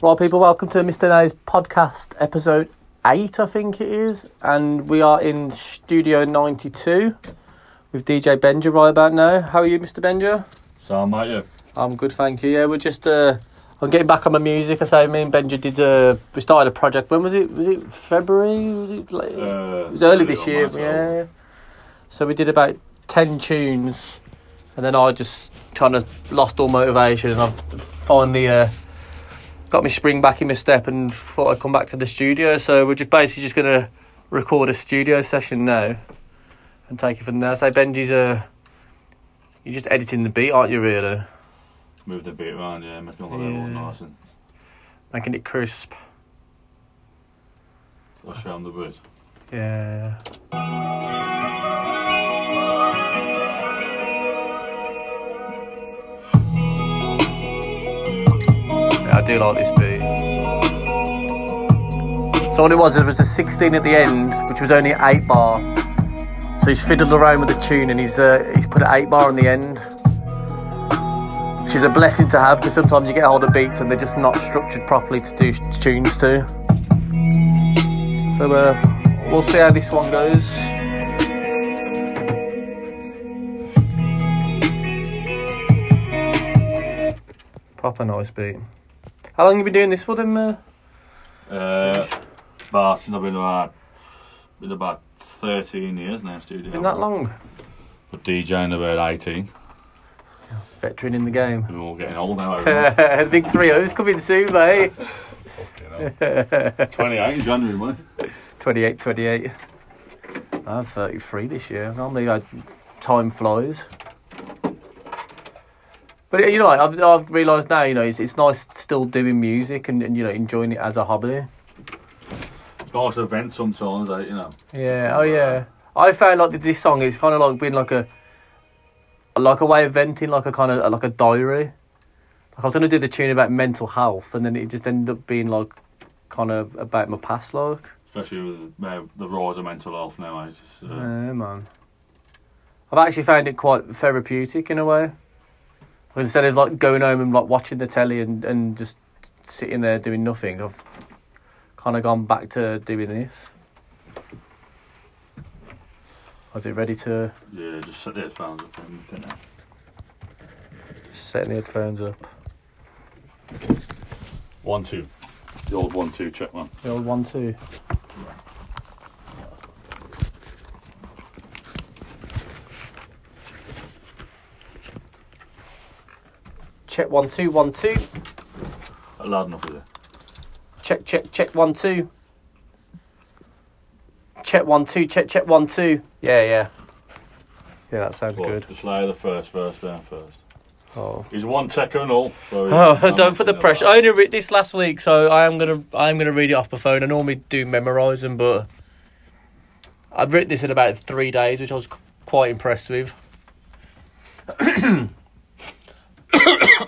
Right, people, welcome to Mr. Nay's podcast, episode 8, I think it is. And we are in Studio 92 with DJ Benja right about now. How are you, Mr. Benja? So, mate, yeah. I'm good, thank you. Yeah, we're just, uh, I'm getting back on my music. I say, me and Benja did, uh, we started a project. When was it? Was it February? Was it late? Uh, it was early this year, yeah. So we did about 10 tunes. And then I just kind of lost all motivation. And I've finally, uh, got my spring back in my step and thought I'd come back to the studio. So we're just basically just gonna record a studio session now and take it from there. So Benji's uh you're just editing the beat, aren't you really? Move the beat around, yeah, make it little Yeah. nice and Making it crisp. I'll show them the bit. Yeah. I do like this beat. So what it was, it was a 16 at the end, which was only 8 bar. So he's fiddled around with the tune and he's uh, he's put an 8 bar on the end. Which is a blessing to have because sometimes you get a hold of beats and they're just not structured properly to do tunes to. So uh, we'll see how this one goes. Proper nice beat. How long have you been doing this for then? Uh, Uh, since I've been about, been about 13 years now, studio. been that long? But DJing about 18. Veteran in the game. We're all getting old now. everyone. Big three O's coming soon, mate. you know. 28 in January, mate. 28, 28. I'm 33 this year. Normally, I, time flies. But you know, I've, I've realised now, you know, it's, it's nice still doing music and, and you know enjoying it as a hobby. It's nice to vent sometimes, eh, you know. Yeah. Oh yeah. I found like this song is kind of like being like a like a way of venting, like a kind of like a diary. Like I was gonna do the tune about mental health, and then it just ended up being like kind of about my past, like. Especially with uh, the rise of mental health now, I it's just, uh, Yeah, man. I've actually found it quite therapeutic in a way. Instead of like going home and like watching the telly and, and just sitting there doing nothing, I've kind of gone back to doing this. Was it ready to yeah, just set the headphones up and setting the headphones up? One, two. The old one, two, check one. The old one two. Check one two one two. Loud enough, is it? Check, check, check, one, two. Check, one, two, check, check, one, two. Yeah, yeah. Yeah, that sounds Well, good. Just lay the first verse down first. Oh. He's one techo and all. So Oh, don't put the pressure. I only read this last week, so I am gonna I am gonna read it off my phone. I normally do memorise them, but I've written this in about three days, which I was qu- quite impressed with.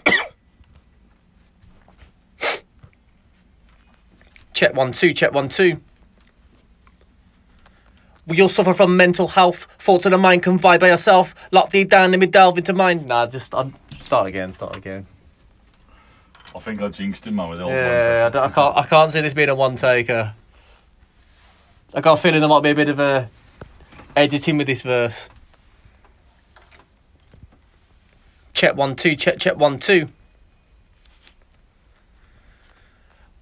check one two, check one two. All suffer from mental health. Thoughts of the mind can vibe by yourself. Lock thee down, let me delve into mine. Nah, just i start again, start again. I think I jinxed him, man, with the old Yeah, one. don't- I can't. I can't see this being a one taker. I got a feeling there might be a bit of a editing with this verse. Check one two. Check check one two.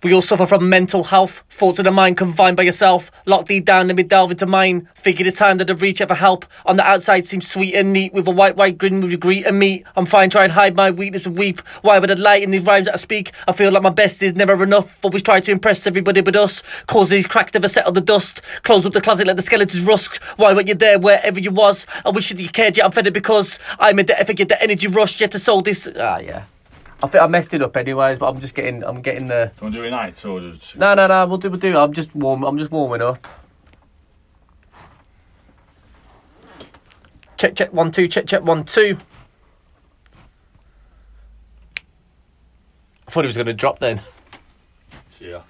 We all suffer from mental health. Thoughts of the mind confined by yourself. Lock thee down, let me delve into mine. Figure the time that I reach ever help. On the outside seems sweet and neat. With a white, white grin, with your greet and meet. I'm fine, try and hide my weakness and weep. Why would I lie in these rhymes that I speak? I feel like my best is never enough. Always try to impress everybody but us. Cause these cracks never settle the dust. Close up the closet, let the skeletons rust. Why weren't you there wherever you was? I wish that you cared, yet I'm fed because I'm a debt. If I get the energy rush, yet to soul this. Ah, yeah. I think I messed it up anyways, but I'm just getting, I'm getting the. Do you want to do it night or just... No, no, no. We'll do. We'll do. I'm just warm. I'm just warming up. Check, check, one, two. Check, check, one, two. I thought he was going to drop then. Yeah.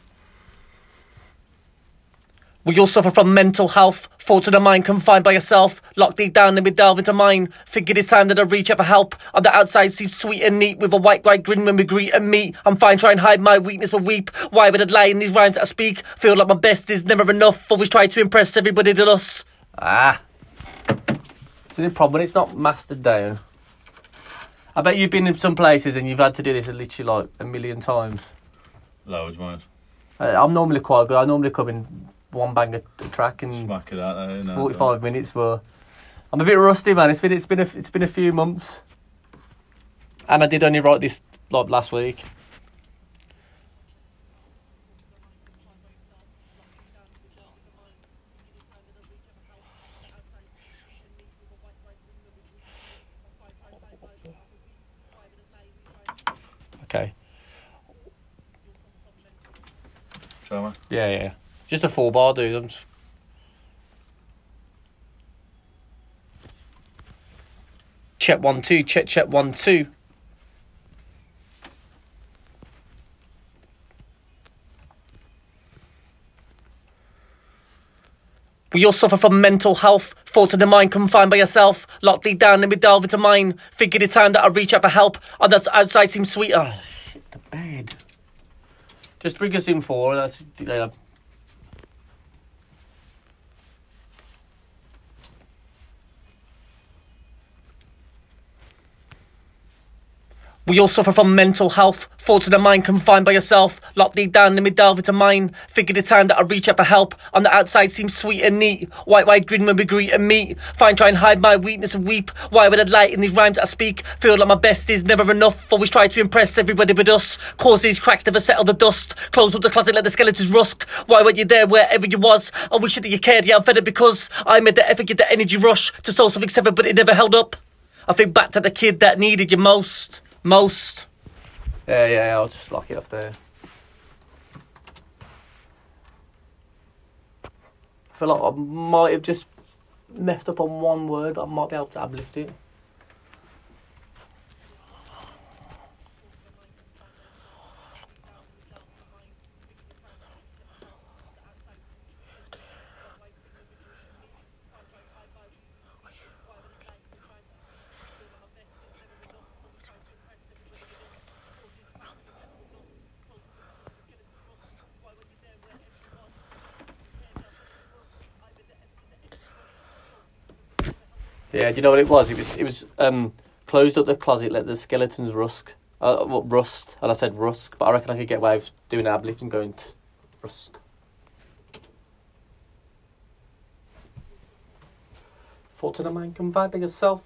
We all suffer from mental health, thoughts of the mind confined by yourself, locked deep down and we delve into mine. Thinking it's time that I reach out for help. On the outside seems sweet and neat, with a white white grin when we greet and meet. I'm fine, try and hide my weakness but weep. Why would I lie in these rhymes that I speak? Feel like my best is never enough, always try to impress everybody but us. Ah. See the problem, it's not mastered down. I bet you've been in some places and you've had to do this literally like a million times. Loads, mate. Uh, I'm normally quite good. I normally come in one bang a, track and Smack it out there, 45 minutes. But I'm a bit rusty, man. It's been it's been a it's been a few months, and I did only write this like last week. Okay. Shall we? Yeah, yeah. Just a four bar, dude. I'm just... Check one two. Check check one two. We all suffer from mental health, thoughts of the mind confined by yourself, locked deep down and we delve into mine. Figured it's time that I reach out for help. On the outside seems sweeter. Oh, shit, the bed. Just bring us in for that's. We all suffer from mental health, thoughts of the mind confined by yourself, locked deep down and we delve into mine. Figured the time that I reach out for help. On the outside seems sweet and neat. White white grin when we greet and meet. Fine try and hide my weakness and weep. Why would I lie in these rhymes I speak? Feel like my best is never enough. Always try to impress everybody but us. Cause these cracks never settle the dust. Close up the closet let the skeletons rust. Why weren't you there wherever you was? I wish that you cared, yeah I'm fed up because I made the effort, get the energy rush to solve something severed but it never held up. I think back to the kid that needed you most. Most. Yeah, yeah, I'll just lock it off there. I feel like I might have just messed up on one word, I might be able to uplift it. Yeah, do you know what it was? It was it was um closed up the closet, let the skeletons rust. Uh, well, rust, and I said rusk, but I reckon I could get away with doing ablift and going to rust. Thought to the mind, by yourself.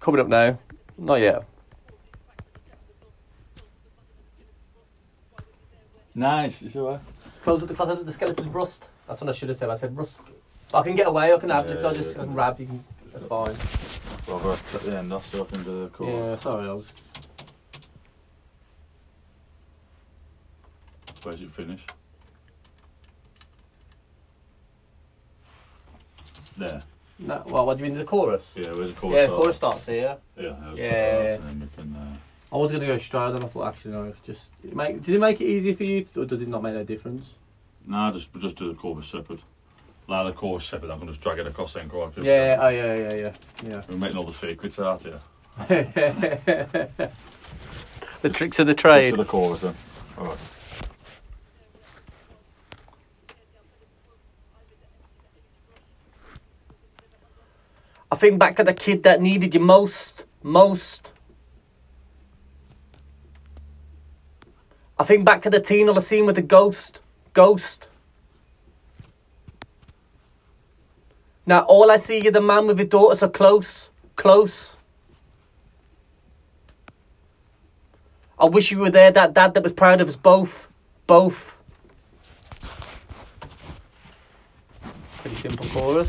Coming up now. Not yet. Nice, it's alright. Close up the closet, the skeletons rust. That's what I should have said. I said rust. I can get away, I can have Yeah, it, so I just yeah. I can grab, you can, that's fine. Well, I've got to cut the end off so I can do the core. Yeah, sorry, I was. Where's it finish? There. No, well, what do you mean, the chorus? Yeah, where's the core? yeah, start? chorus starts here. Yeah, I'll Yeah. Try that and then we can. I was going to go straight, and I thought, actually, no, just. It make, did it make it easier for you, or did it not make no difference? nah, just just do the chorus separate. Like the chorus separate, I can just drag it across the chorus. Yeah, oh, yeah, yeah, yeah, yeah. We're making all the secrets out here. the tricks of the trade. do the chorus then. Alright. I think back to the kid that needed you most, most. I think back to the teen on the scene with the ghost, ghost. Now all I see is the man with his daughter so close, close. I wish you were there, that dad that was proud of us both, both. Pretty simple chorus.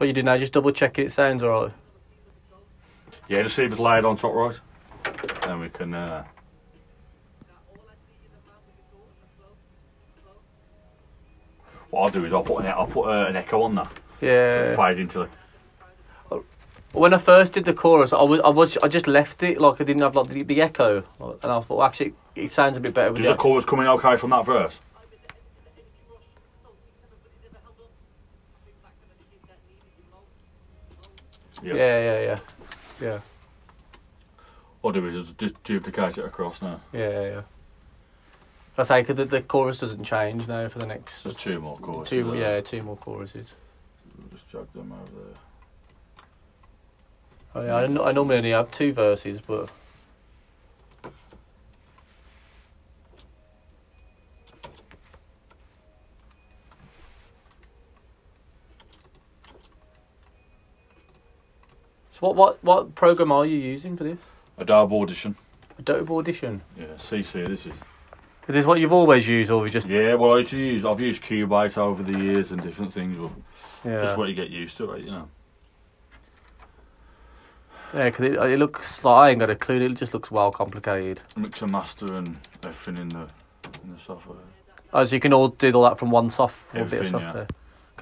What you do now, just double check it sounds alright. Yeah, just see if it's laid on top right. Then we can. Uh, what I'll do is I'll put an, I'll put uh, an echo on that. Yeah. it fades into the. When I first did the chorus, I was I was I just left it like I didn't have like the, the echo, and I thought well, actually it sounds a bit better with Does the the chorus coming okay from that verse? Yeah, yeah, yeah, yeah, Or do we just, just duplicate it across now. yeah, yeah. yeah. I say 'cause the, the chorus doesn't change now for the next Just two more choruses. two, there. yeah, two more choruses. We'll Just drag them over there. Oh, yeah, I, I normally only have two verses, but so what what what program are you using for this? Adobe Audition. Adobe Audition. Yeah, CC. This is. Is this what you've always used, or have you just Yeah, well, I used to use. I've used Cubase over the years and different things. Well, yeah Just what you get used to, right? You know. yeah? Because it, it looks like I ain't got a clue. It just looks well complicated. Mix and master and everything in the in the software. Oh, so you can all do all that from one soft one bit of Everything, yeah.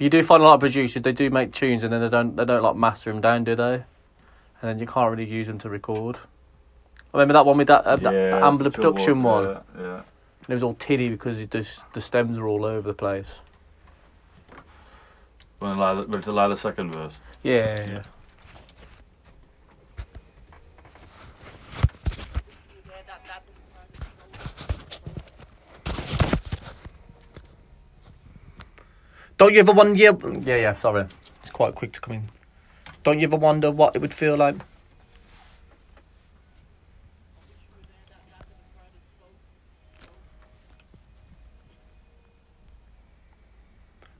You do find a lot of producers they do make tunes and then they don't they don't like master them down, do they? And then you can't really use them to record. I remember that one with that, uh, that Yeah, Ambler production one, one. Yeah, yeah. It was all tiddy because it just, the stems were all over the place. When I lay the, when to lay the second verse. Yeah, yeah. Don't you ever wonder? Yeah, yeah. Sorry, it's quite quick to come in. Don't you ever wonder what it would feel like?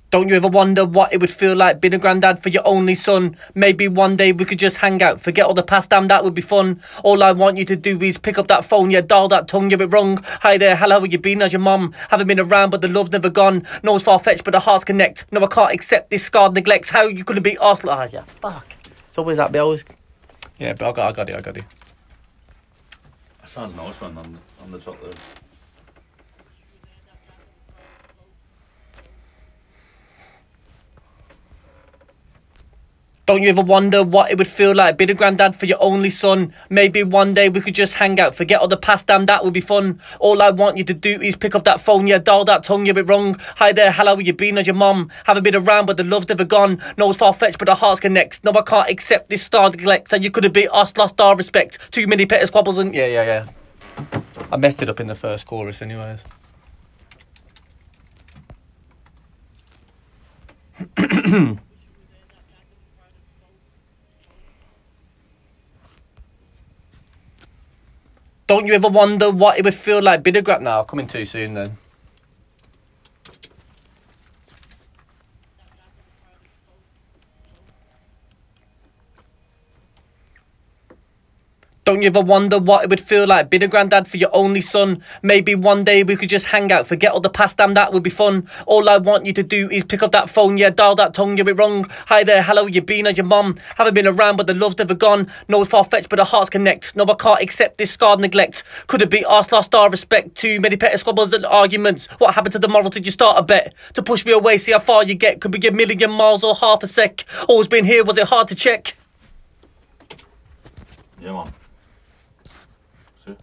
Don't you ever wonder what it would feel like being a granddad for your only son? Maybe one day we could just hang out, forget all the past, damn, that would be fun. All I want you to do is pick up that phone, yeah, dial that tongue, you're it wrong. Hi there, hello, how you been? How's your mum? Haven't been around, but the love's never gone. No, it's far fetched, but the hearts connect. No, I can't accept this scarred neglect. How you couldn't be asked? Ah, yeah, fuck. It's always that, but I always. Yeah, but I got, I got it, I got it. That sounds nice, man. On the, on the top there. Don't you ever wonder what it would feel like being a granddad for your only son? Maybe one day we could just hang out, forget all the past, damn, that would be fun. All I want you to do is pick up that phone, yeah, dial that tongue, you're a bit wrong. Hi there, hello, you been? How's your mum? Haven't been around, but the love's never gone. No, it's far fetched, but the hearts connect. No, I can't accept this star neglect, and you could have been us, lost our respect. Too many petty squabbles and. Yeah, yeah, yeah. I messed it up in the first chorus, anyways. Don't you ever wonder what it would feel like grad now? Coming too soon then. Don't you ever wonder what it would feel like being a granddad for your only son? Maybe one day we could just hang out, forget all the past, damn, that would be fun. All I want you to do is pick up that phone, yeah, dial that tongue, you're it wrong. Hi there, hello, you been, how's your mum? Haven't been around, but the love's never gone. No, far fetched, but the hearts connect. No, I can't accept this scarred neglect. Could it be us lost our respect? Too many petty squabbles and arguments. What happened to the moral? Did you start a bet? To push me away, see how far you get. Could be a million miles or half a sec. Always been here, was it hard to check? Yeah, man. See?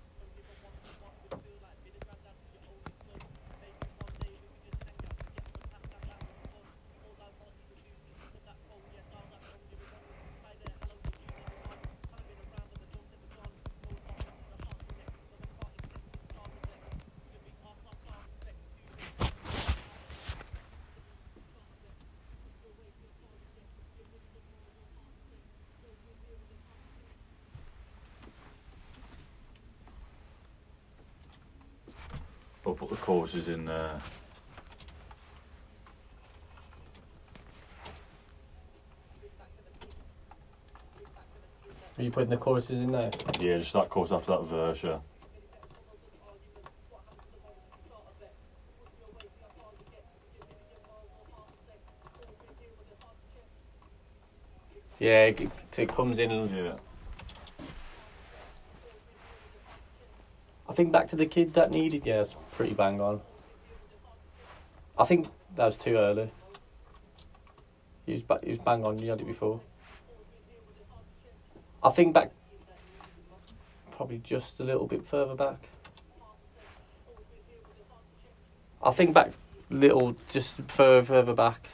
I'll put the courses in there. Are you putting the choruses in there? Yeah, just that course after that verse, uh, yeah. Yeah, it, it comes in and Yeah. Think back to the kid that needed. Yeah, it's pretty bang on. I think that was too early. He was, ba- he was bang on. You had it before. I think back. Probably just a little bit further back. I think back little, just further further back.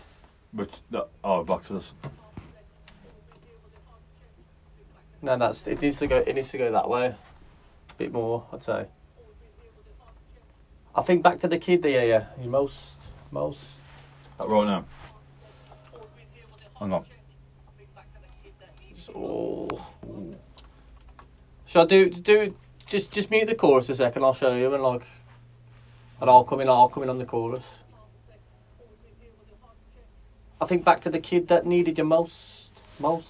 But that, oh, back to this. No, that's it. Needs to go. It needs to go that way. Bit more, I'd say. I think back to the kid there. Yeah, yeah. most, most. That right now. Hang on. Oh. Shall I do do just just mute the chorus a second? I'll show you and like, and I'll come in. I'll come in on the chorus. I think back to the kid that needed you most, most.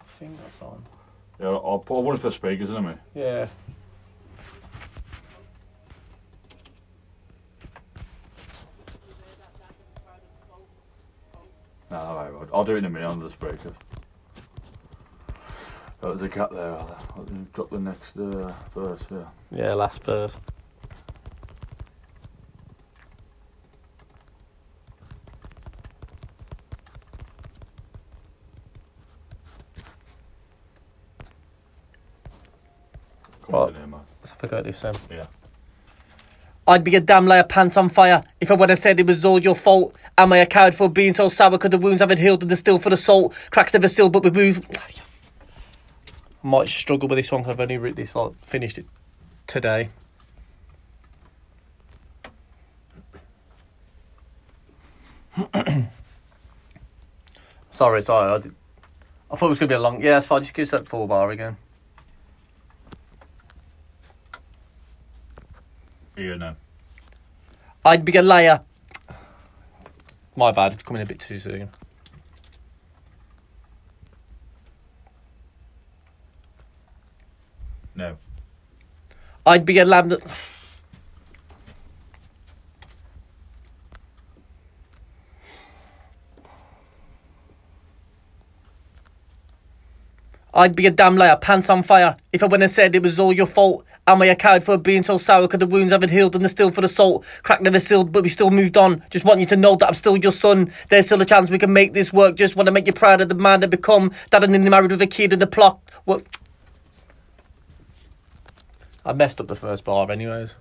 I think that's on. Yeah, I'll put one of the speakers in me. Yeah. No, alright, right. I'll do it in a minute on the speakers. Oh, there's a gap there. I'll, I'll drop the next uh, verse. Yeah. Yeah, last verse. What? in here, man. I forgot this um. Yeah. I'd be a damn liar, pants on fire, if I would have said it was all your fault. Am I a coward for being so sour? Cause the wounds haven't healed and they're still for the salt. Cracks never sealed, but we move. Might struggle with this one 'cause I've only written this, like, finished it today. sorry, sorry. I, I thought it was going to be a long. Yeah, that's fine. Just give us that four bar again. Here now. I'd be a liar. My bad, coming a bit too soon. No. I'd be a lamb that. I'd be a damn liar, pants on fire, if I went and said it was all your fault. Am I a coward for being so sour? Cause the wounds haven't healed and they're still for the salt. Crack never sealed, but we still moved on. Just want you to know that I'm still your son. There's still a chance we can make this work. Just want to make you proud of the man that become. Dad and nearly married with a kid in the plot. What? I messed up the first bar, anyways.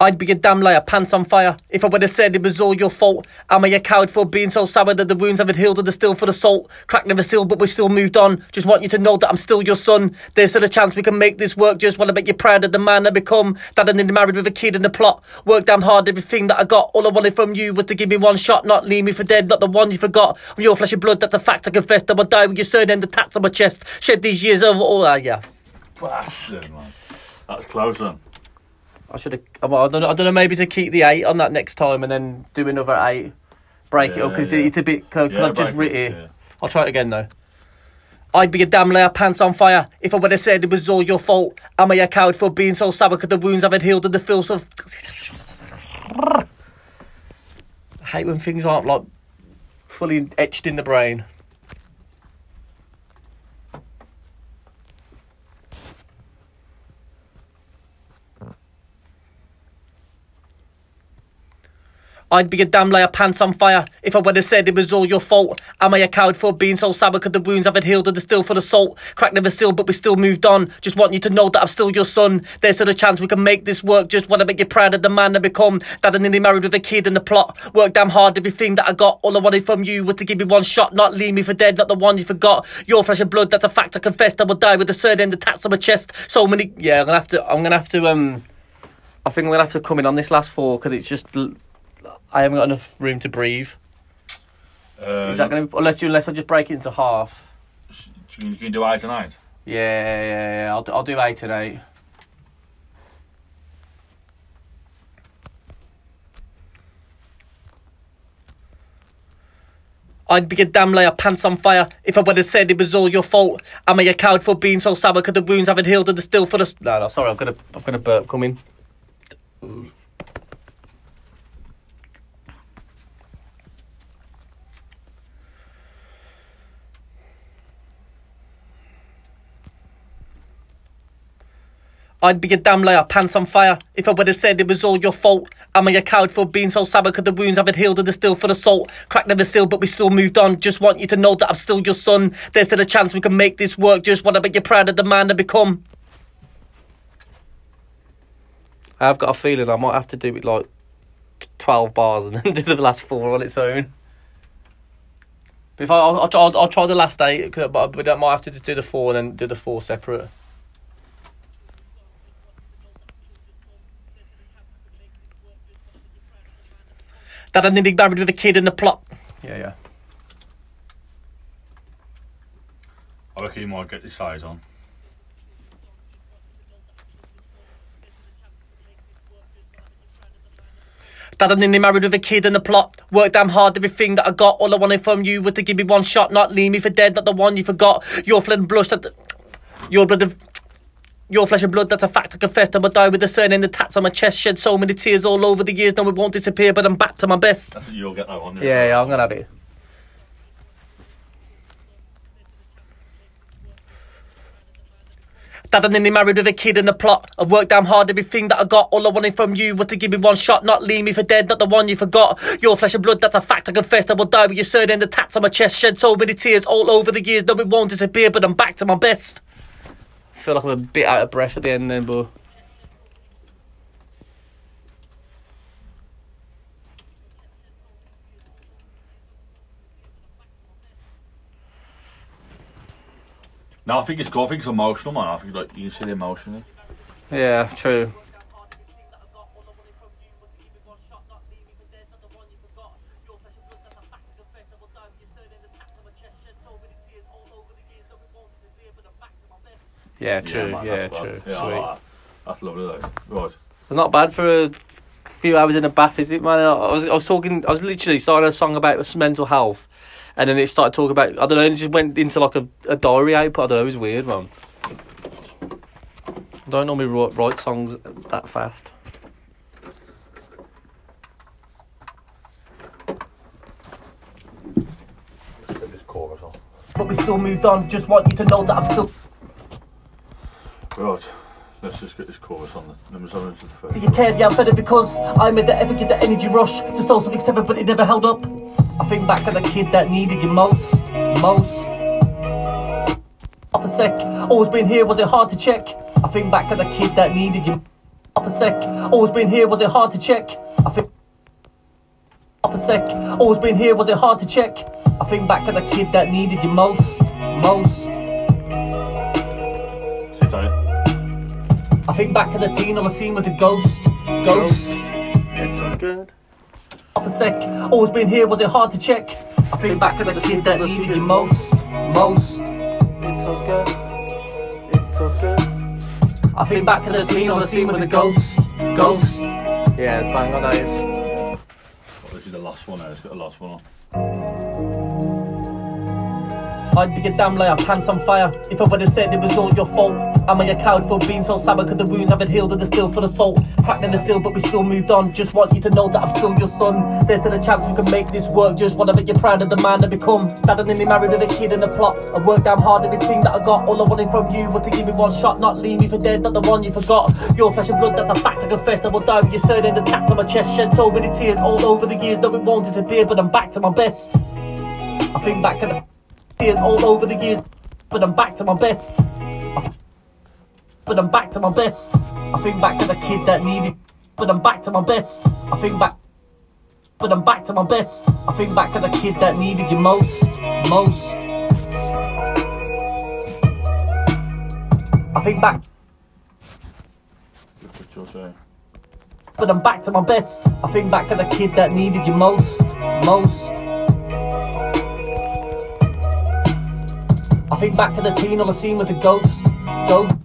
I'd be a damn liar, pants on fire, if I would have said it was all your fault. Am I a coward for being so sour that the wounds haven't healed and they're still for the salt? Crack never sealed, but we still moved on. Just want you to know that I'm still your son. There's still a chance we can make this work. Just want to make you proud of the man I become. Dad and nearly married with a kid in the plot. Worked damn hard, everything that I got. All I wanted from you was to give me one shot, not leave me for dead, not the one you forgot. I'm your flesh and blood, that's a fact I confess. That I'll die with your surname, the tats on my chest. Shed these years over all. Ah, yeah. Bastard, man. That's close, then. I should have. I don't know. I don't know. Maybe to keep the eight on that next time and then do another eight. Break it up because yeah. it's a bit. Cause Yeah, I've just written it, it. yeah. I'll try it again though. I'd be a damn liar, pants on fire, if I would have said it was all your fault. Am I a coward for being so sour? Cause the wounds haven't healed and the feels of. I hate when things aren't like fully etched in the brain. I'd be a damn liar, pants on fire, if I would have said it was all your fault. Am I a coward for being so sour? Cause the wounds haven't healed and they're still for the salt. Crack never sealed, but we still moved on. Just want you to know that I'm still your son. There's still a chance we can make this work. Just want to make you proud of the man I become. Dad and nearly married with a kid in the plot. Worked damn hard, everything that I got. All I wanted from you was to give me one shot, not leave me for dead, not the one you forgot. Your flesh and blood, that's a fact I confess. I will die with the surname, the tats on my chest. So many. Yeah, I'm gonna have to. I'm gonna have to. Um, I think I'm gonna have to come in on this last four because it's just. I haven't got enough room to breathe. Uh, Is that going to unless you unless I just break it into half? you, you can do eight tonight. Yeah, yeah, yeah. I'll do- I'll do eight and eight. I'd be a damn liar, pants on fire, if I would have said it was all your fault. Am I a coward for being so sour? Cause the wounds haven't healed and they're still for the. No, no, sorry, I've got a, I've got a burp coming. I'd be a damn liar, pants on fire, if I would have said it was all your fault. Am I a coward for being so sour? Cause the wounds haven't healed and they're still full of salt. Crack never sealed, but we still moved on. Just want you to know that I'm still your son. There's still a chance we can make this work. Just want to make you proud of the man I become. I've got a feeling I might have to do it like 12 bars and then do the last four on its own. But if I, I'll, I'll, I'll, try the last eight, but but I might have to do the four and then do the four separate. That I'm nearly married with a kid in the plot. Yeah, yeah. I reckon you might get this size on. That I'm nearly married with a kid in the plot. Worked damn hard, everything that I got. All I wanted from you was to give me one shot, not leave me for dead, not the one you forgot. Your flesh and blush, that the, your blood of. Your flesh and blood, that's a fact I confess. I will die with the surname, the tats on my chest. Shed so many tears all over the years. No, it won't disappear, but I'm back to my best. That's you'll get that one. Yeah, yeah, I'm gonna have it. That I'm nearly married with a kid in the plot. I've worked damn hard, everything that I got. All I wanted from you was to give me one shot, not leave me for dead, not the one you forgot. Your flesh and blood, that's a fact I confess. I will die with your surname, the tats on my chest. Shed so many tears all over the years. No, it won't disappear, but I'm back to my best. I feel like I'm a bit out of breath at the end then, but. No, I think it's cool. I think it's emotional, man. I think like you can see the emotion. Yeah, it. Yeah, true. Yeah, true. man, Yeah, that's true. Yeah, Sweet. like that. That's lovely though. Right. It's not bad for a few hours in a bath, is it, man? I was, I was talking, I was literally starting a song about mental health, and then it started talking about, I don't know, it just went into like a, a diary output. I don't know, it was weird, man. I don't normally write, write songs that fast. Let's get this chorus on. But we still moved on, just want you to know that I'm still Right. Let's just get this chorus on. The numbers on the first. You cared, yeah, I'm better because I made the effort, get the energy rush to soul something separate, but it never held up. I think back to the kid that needed you most, most. Up a sec, always been here, was it hard to check? I think back to the kid that needed you. Up a sec, always been here, was it hard to check? I think. Up a sec, always been here, was it hard to check? I think back to the kid that needed you most, most. I think back to the teen on the scene with the ghost, ghost. It's so good. Up a sec, always been here, was it hard to check? I think back to the kid that needed you most, most. It's so good. It's so good. I think back to the teen on the scene with the ghost, ghost. Yeah, it's bang on that is. Well, this is the last one now. It's got the last one on. I'd be a damn liar, pants on fire. If I would have said it was all your fault. Am I a coward for being so sour? Cause the wounds haven't healed and they're still full of salt. Cracked in the still, but we still moved on. Just want you to know that I'm still your son. There's still a chance we can make this work. Just wanna make you proud of the man I become. Dad and me married with a kid in the plot. I worked damn hard, everything that I got. All I wanted from you was to give me one shot, not leave me for dead, not the one you forgot. Your flesh and blood, that's a fact I confess. I will die with your surname, the tats on my chest. Shed so many tears all over the years. No, it won't disappear, but I'm back to my best. I think back to the tears all over the years, but I'm back to my best. But I'm back to my best. I think back to the kid that needed, but I'm back to my best. I think back, but I'm back to my best. I think back to the kid that needed you most, most. I think back, What you're saying. but I'm back to my best. I think back to the kid that needed you most, most. I think back to the teen on the scene with the ghost, ghost.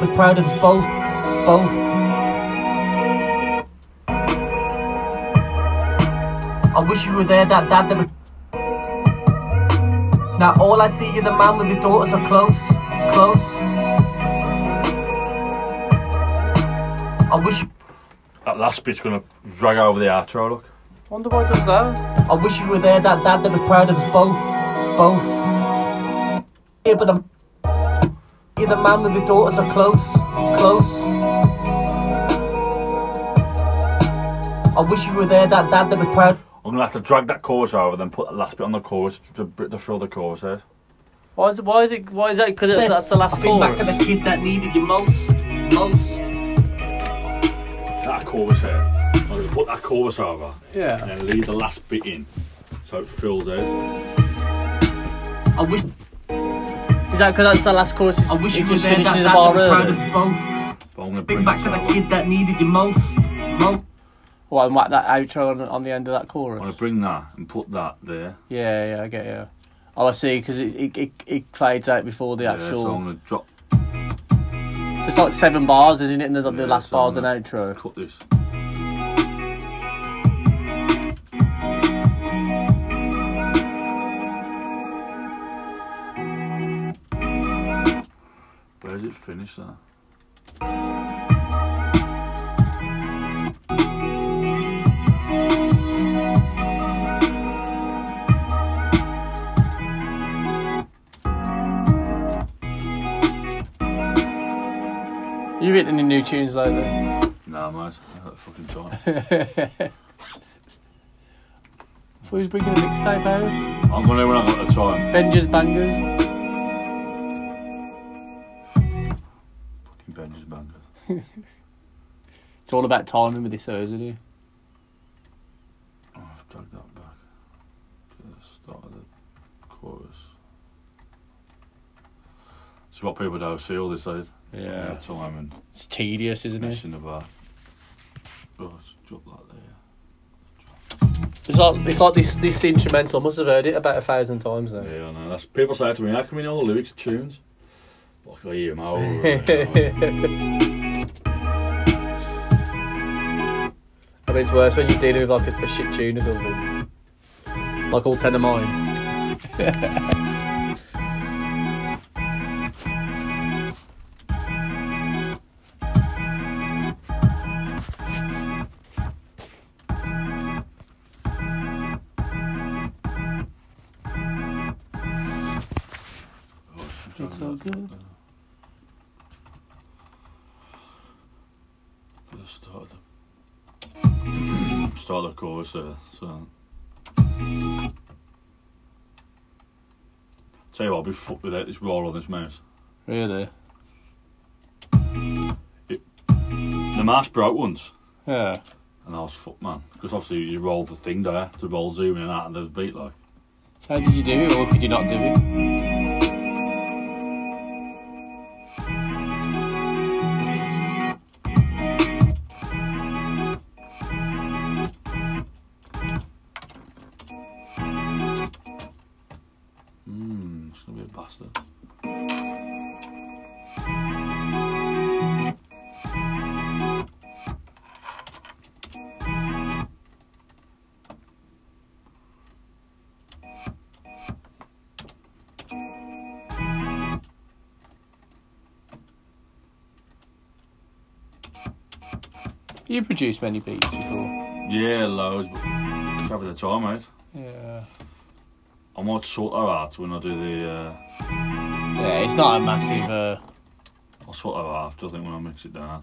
Was proud of us both, both. I wish you were there, that dad that was. Now all I see is the man with your daughter so close, close. I wish That last bit's gonna drag over the outro, look. wonder why it does that. I wish you were there, that dad that was proud of us both, both. Yeah, but I'm you're the man with your daughter so close, close. I wish you were there, that dad that was proud. I'm gonna have to drag that chorus over, then put that last bit on the chorus to, to fill the chorus out. Eh? Why is it? Why is it? Why is that? Because that's the last I think back chorus. to the kid that needed you most, most. That chorus here. Eh? I'm gonna put that chorus over Yeah. and then leave the last bit in so it fills out. I wish, Is that because that's the last chorus? I wish it you were just there, that finishes dad a bar that proud of early. us both. But I'm gonna bring Think back this to the kid that needed you most, most. Well, and whack that outro on, on the end of that chorus. I'm gonna bring that and put that there. Yeah, yeah, I get you. Oh, I see. Because it, it, it, it fades out before the Yeah, actual. so I'm gonna drop It's like seven bars, isn't it? And the, the last so bar's I'm an gonna outro. cut this. Does it finish that? You written any new tunes lately? Nah, mate. I had fucking time. Was bringing a mixtape out. I'm gonna when I got the time. Avengers bangers. It's all about timing with this, though, isn't it? Oh, I've dragged that back to the start of the chorus. It's what people don't see all this days. Yeah. Time and It's tedious, isn't it? messing about. Oh, let's drop that there. It's like it's like this this instrumental. I must have heard it about a thousand times now. Yeah, I know. That's people say to me, "How can you know all the lyrics of tunes?" Like I hear them over. I mean, it's worse when you're dealing with like a, a shit tune or something. Like all ten of mine. start of the chorus there. So. Tell you what, I'll be fucked without this roll on this mouse. Really? The mouse broke once. Yeah. And I was fucked, man. Because obviously you roll the thing there to roll zoom in and out and there's a beat like. How did you do it, or could you not do it? You produced many beats before. Yeah, loads, but it's having the time, mate. Yeah. I might sort that out when I do the. Uh, Yeah, it's not a massive. Uh, I'll sort that out after I think when I mix it down.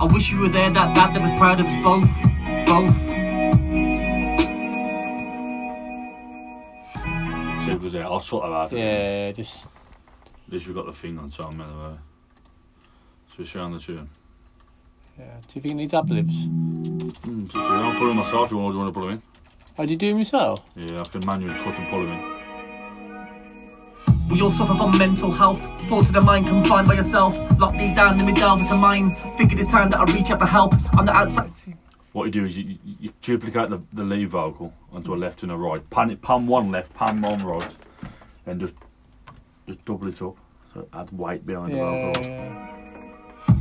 I wish you were there, that dad that was proud of us both, both. See, because yeah, I'll sort that out. yeah, just At least we've got the thing on time anyway. So we're showing the tune. yeah. Do you think it needs ad libs? Mm, so I'll put it in myself if you want, you want to put them in. Oh, do you do them yourself? Yeah, I've can manually cut and pull them in. We all suffer from mental health, thoughts of the mind confined by yourself. Lock me down, let me delve the mind. Figured it's time that I reach out for help on the outside. What you do is you, you, you duplicate the, the lead vocal onto a left and a right. Pan it, pan one left, pan one right, and just just double it up. So add weight behind the vocal.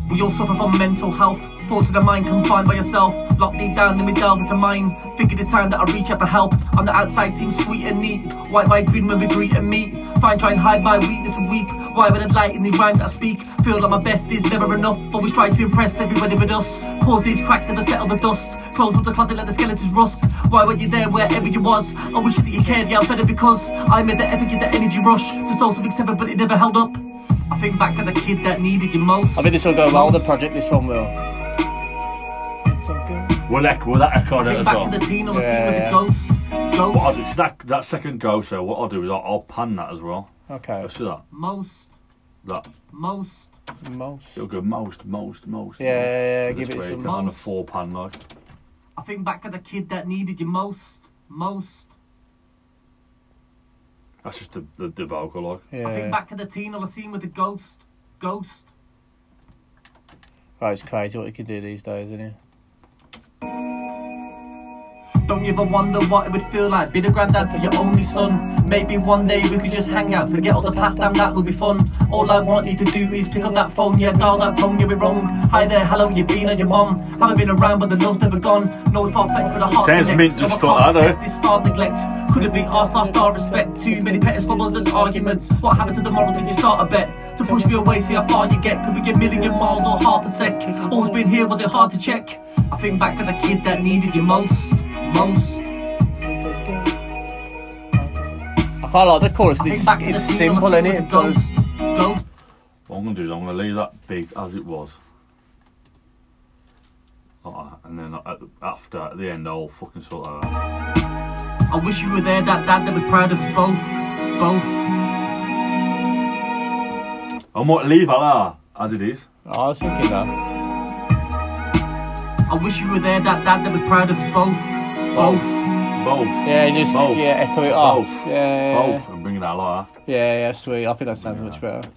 We all suffer from mental health, thoughts of the mind confined by yourself. lock me down, let me delve into mine. Figured it's time that I reach out for help. On the outside seems sweet and neat. White, white, green when we greet and meet. Fine, try and hide my weakness and weep. Why would I light in these rhymes I speak? Feel like my best is never enough. Always try to impress everybody but us. Cause these cracks never settle the dust. Close up the closet, let the skeletons rust. Why weren't you there wherever you was? I wish that you cared, yeah, I'm better because I made the effort, get the energy rush to solve something separate, but it never held up. I think back to the kid that needed you most. I think this will go well the project. This one will. Will that, will that echo I that think as back well? to the teen on the Yeah, with yeah. the ghost. Ghost. What I'll do, that, that second go, so what I'll do is I'll, I'll pan that as well. Okay. Let's see that. Most, That. most. Most. It'll go most, most, most. Yeah, yeah, yeah, for give it week, some. On a four pan, like. I think back to the kid that needed you most. Most. That's just the, the, the vocal, like. Yeah. I think back to the teen on the scene with the ghost. Ghost. Right, it's crazy what you can do these days, isn't it? Don't you ever wonder what it would feel like Be the granddad for your only son? Maybe one day we could just hang out, forget all the past, damn that would be fun. All I want you to do is pick up that phone, yeah, dial that tone, get it wrong. Hi there, hello, you been or your mom? Haven't been around, but the love's never gone. No, it's far fetched, but the heart connects. mint just like that, This star neglect could have been our star, star respect. Too many petty squabbles and arguments. What happened to the moral? Did you start a bet to push me away? See how far you get. Could be a million miles or half a sec. Always been here, was it hard to check? I think back to the kid that needed you most, most. I quite like the chorus I because think back it's, to the it's scene simple, on the isn't scene it? with the It's ghost. Ghost. What I'm going to do is I'm going to leave that beat as it was. Like and then at the, after, at the end, I'll fucking sort that out. I wish you were there, that dad that was proud of us both. Both. I might leave it like that, as it is. I was thinking that. I wish you were there, that dad that was proud of us both. Both. Both. Yeah, just Both. yeah, echo it off. Both. Yeah, yeah, Both. I'm bringing that like yeah, yeah, sweet. I think that sounds much better.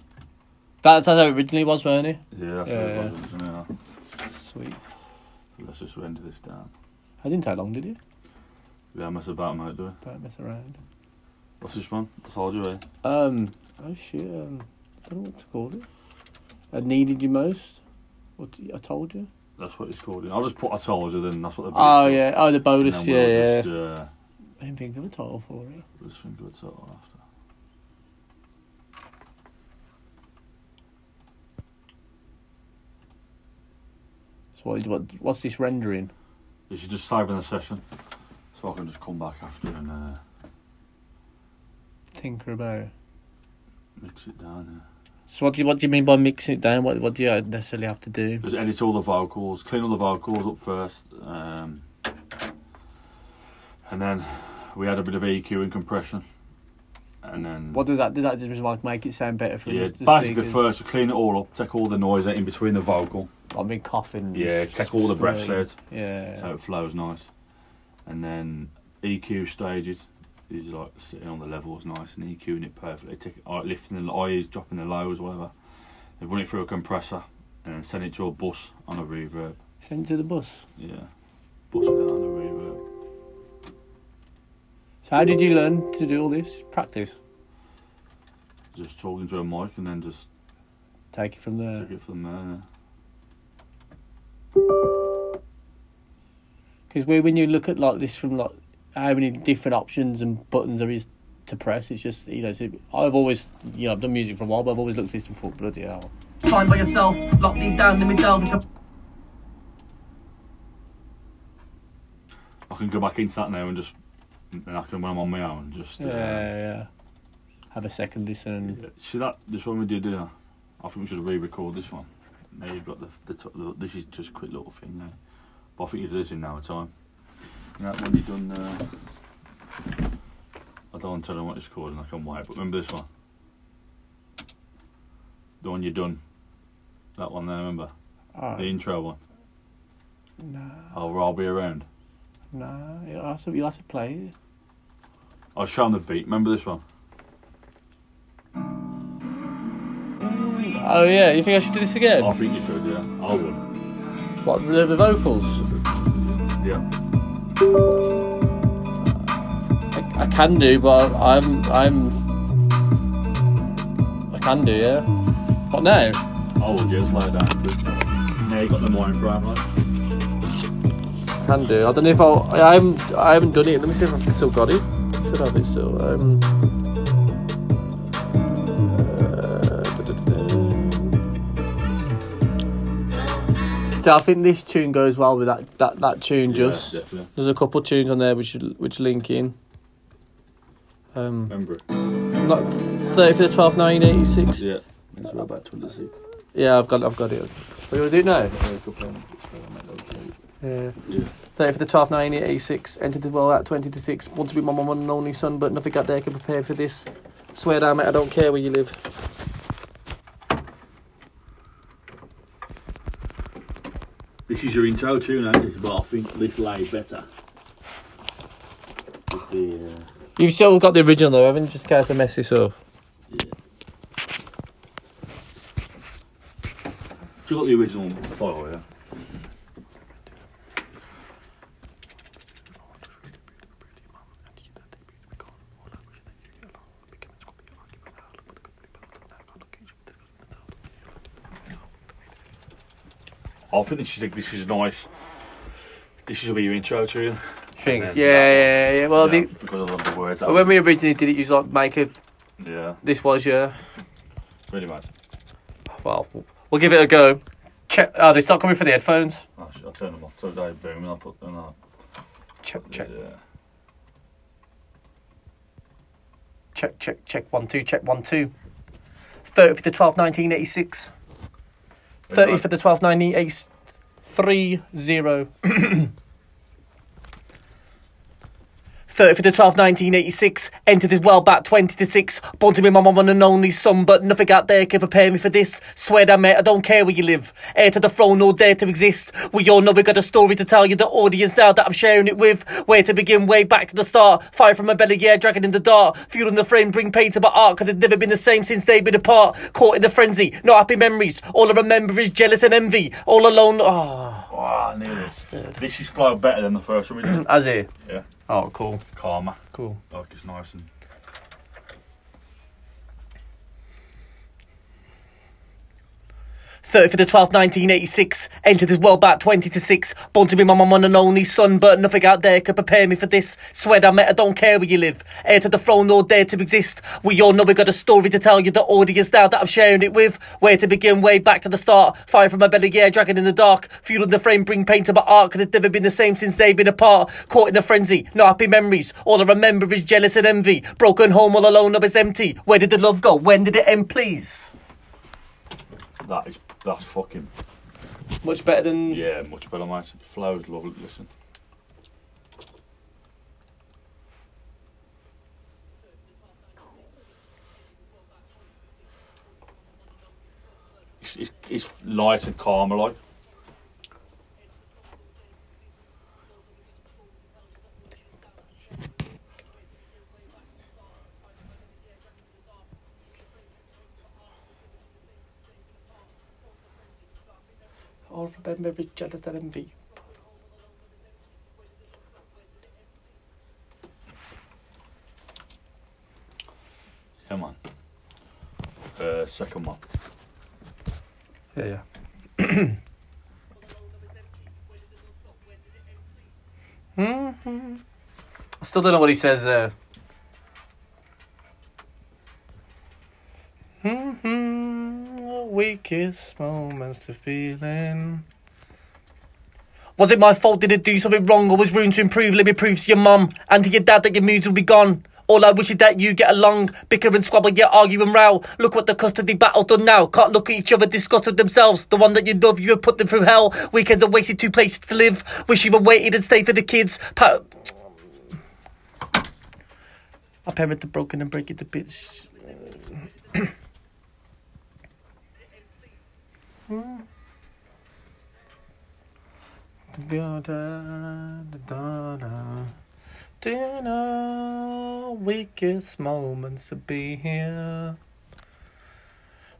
That's how it originally was, weren't it? Yeah, that's Yeah, yeah. was? Sweet. Let's just render this down. I didn't take long, did you? Yeah, I mess about, mate, do we? Don't mess around. What's this one? I told you, eh? Um. Oh shit. Um. I don't know what to call it. I needed you most. What I told you. That's what it's called. I'll just put a you, then that's what the Oh called. yeah. Oh the bonus. Yeah, we'll yeah. just, uh, I didn't think of a title for it. just think of a title after. So what, what? What's this rendering? You should just save in the session, so I can just come back after and uh, Tinker about. mix it down. So what do you what do you mean by mixing it down? What what do you necessarily have to do? Just edit all the vocals, clean all the vocals up first, um, and then we add a bit of EQ and compression, and then What does that do? That just like make it sound better for yeah, the, the basically speakers? first clean it all up, take all the noise out in between the vocal, I've been coughing. yeah, take all the breaths out. Yeah. so it flows nice. And then EQ stages is like sitting on the levels nice and EQing it perfectly, take, uh, lifting the highs, dropping the lows, whatever. Then run it through a compressor and then send it to a bus on a reverb. Send it to the bus. Yeah, bus it on a reverb. So how did you learn to do all this? Practice. Just talking to a mic and then just Take it from there. take it from there. yeah. Because when you look at like this from like how many different options and buttons there is to press, it's just you know. it's- I've always you know I've done music for a while, but I've always looked at this and thought bloody hell. Fine by yourself, lock me down, let me delve into I can go back into that now and just, and I can when I'm on my own, just. Uh, Yeah, yeah. Have a second listen. And, Yeah, See that this one we did here? I think we should re-record this one. Now you've got the, the, top, the this is just a quick little thing now. But I think you do this in now time. Yeah, when you done. Uh, I don't want to tell them what it's called, and I can wait. But remember this one, the one you done. That one there, remember the oh, intro one. nah, I'll, I'll be around. nah. You'll have to, you'll have to play it. I'll show 'em the beat. Remember this one? Oh yeah, you think I should do this again? I think you should, yeah. I would. What the, the vocals? Yeah. I, I can do, but I'm I'm I can do, yeah. But now? I would just lay it down. Now you got the mind frame, right? can do. I don't know if I'll. I haven't. I haven't done it. Let me see if I've still got it. Should have it still. Um, So I think this tune goes well with that that, that tune. Just Yeah, definitely. there's a couple tunes on there which which link in. Um, Remember it. not thirty for the 12th, 1986. Yeah. It's about 26. Yeah, I've got I've got it. What you want do now? Yeah. Yeah. 30 for the 12th, 1986. Entered the world at 20 to 6. Want to be my mum and only son, but nothing out there can prepare for this. Swear down, mate, I don't care where you live. This is your intro tune, ain't it? But I think this lay better. With the, uh, You've still got the original though, haven't you? Just in case I mess this up. still got the original file, yeah? I think this is this is nice. This should be your intro tune. Think. And Yeah, yeah, yeah. Well, Yeah, the, because I love the words. when we originally did it, you was like, make a. yeah, This was your. really mad. Well, we'll give it a go. Check. Oh, they start coming for the headphones. Oh, I'll, I'll turn them off. So they boom, and I'll put them on. Check, check, Yeah. check, check, check. One, two, check, one, two. 30 to the 12th, 1986. 30 for the 12th, 1986. 3 0. 30 for the 12th, 1986. Entered this world back 20 to 6. Born to be my mum and an only son, but nothing out there can prepare me for this. Swear down, mate, I don't care where you live. Heir to the throne, or dare to exist. We all know we got a story to tell you, the audience now that I'm sharing it with. Where to begin, way back to the start. Fire from my belly, yeah, dragon in the dark. Fuel in the frame, bring pain to my art, cause it's never been the same since they've been apart. Caught in the frenzy, no happy memories. All I remember is jealous and envy. All alone, oh. Oh, I knew this. This is flowed better than the first one we. As it? yeah. Oh, cool, Calmer. cool. Like it's nice and. For the 12th, 1986. Entered this world back 20 to 6. Born to be my mum and only son, but nothing out there could prepare me for this. Swear I met, I don't care where you live. Heir to the throne, or dare to exist. We all know we got a story to tell you, the audience now that I'm sharing it with. Where to begin, way back to the start. Fire from my belly, yeah, dragon in the dark. Fuel in the frame, bring pain to my art, cause it's never been the same since they've been apart. Caught in the frenzy, no happy memories. All I remember is jealous and envy. Broken home, all alone, up is empty. Where did the love go? When did it end, please? That is. That's fucking. Much better than. Yeah, much better, mate. It flows lovely. Listen. It's, it's, it's light and calmer, like. All remember is jealous and envy. Yeah, man. Uh, second one. Yeah, yeah. hmm I still don't know what he says there. Hmm Weakest moments to feeling. Was it my fault? Did I do something wrong or was room to improve? Let me prove to your mum and to your dad that your moods will be gone. All I wish is that you get along, bicker and squabble, yet argue and row. Look what the custody battle done now. Can't look at each other, disgusted themselves. The one that you love, you have put them through hell. Weekends are wasted, two places to live. Wish you had waited and stayed for the kids. Pa- Our parents are broken and break it to bits. Know weakest moments to be here?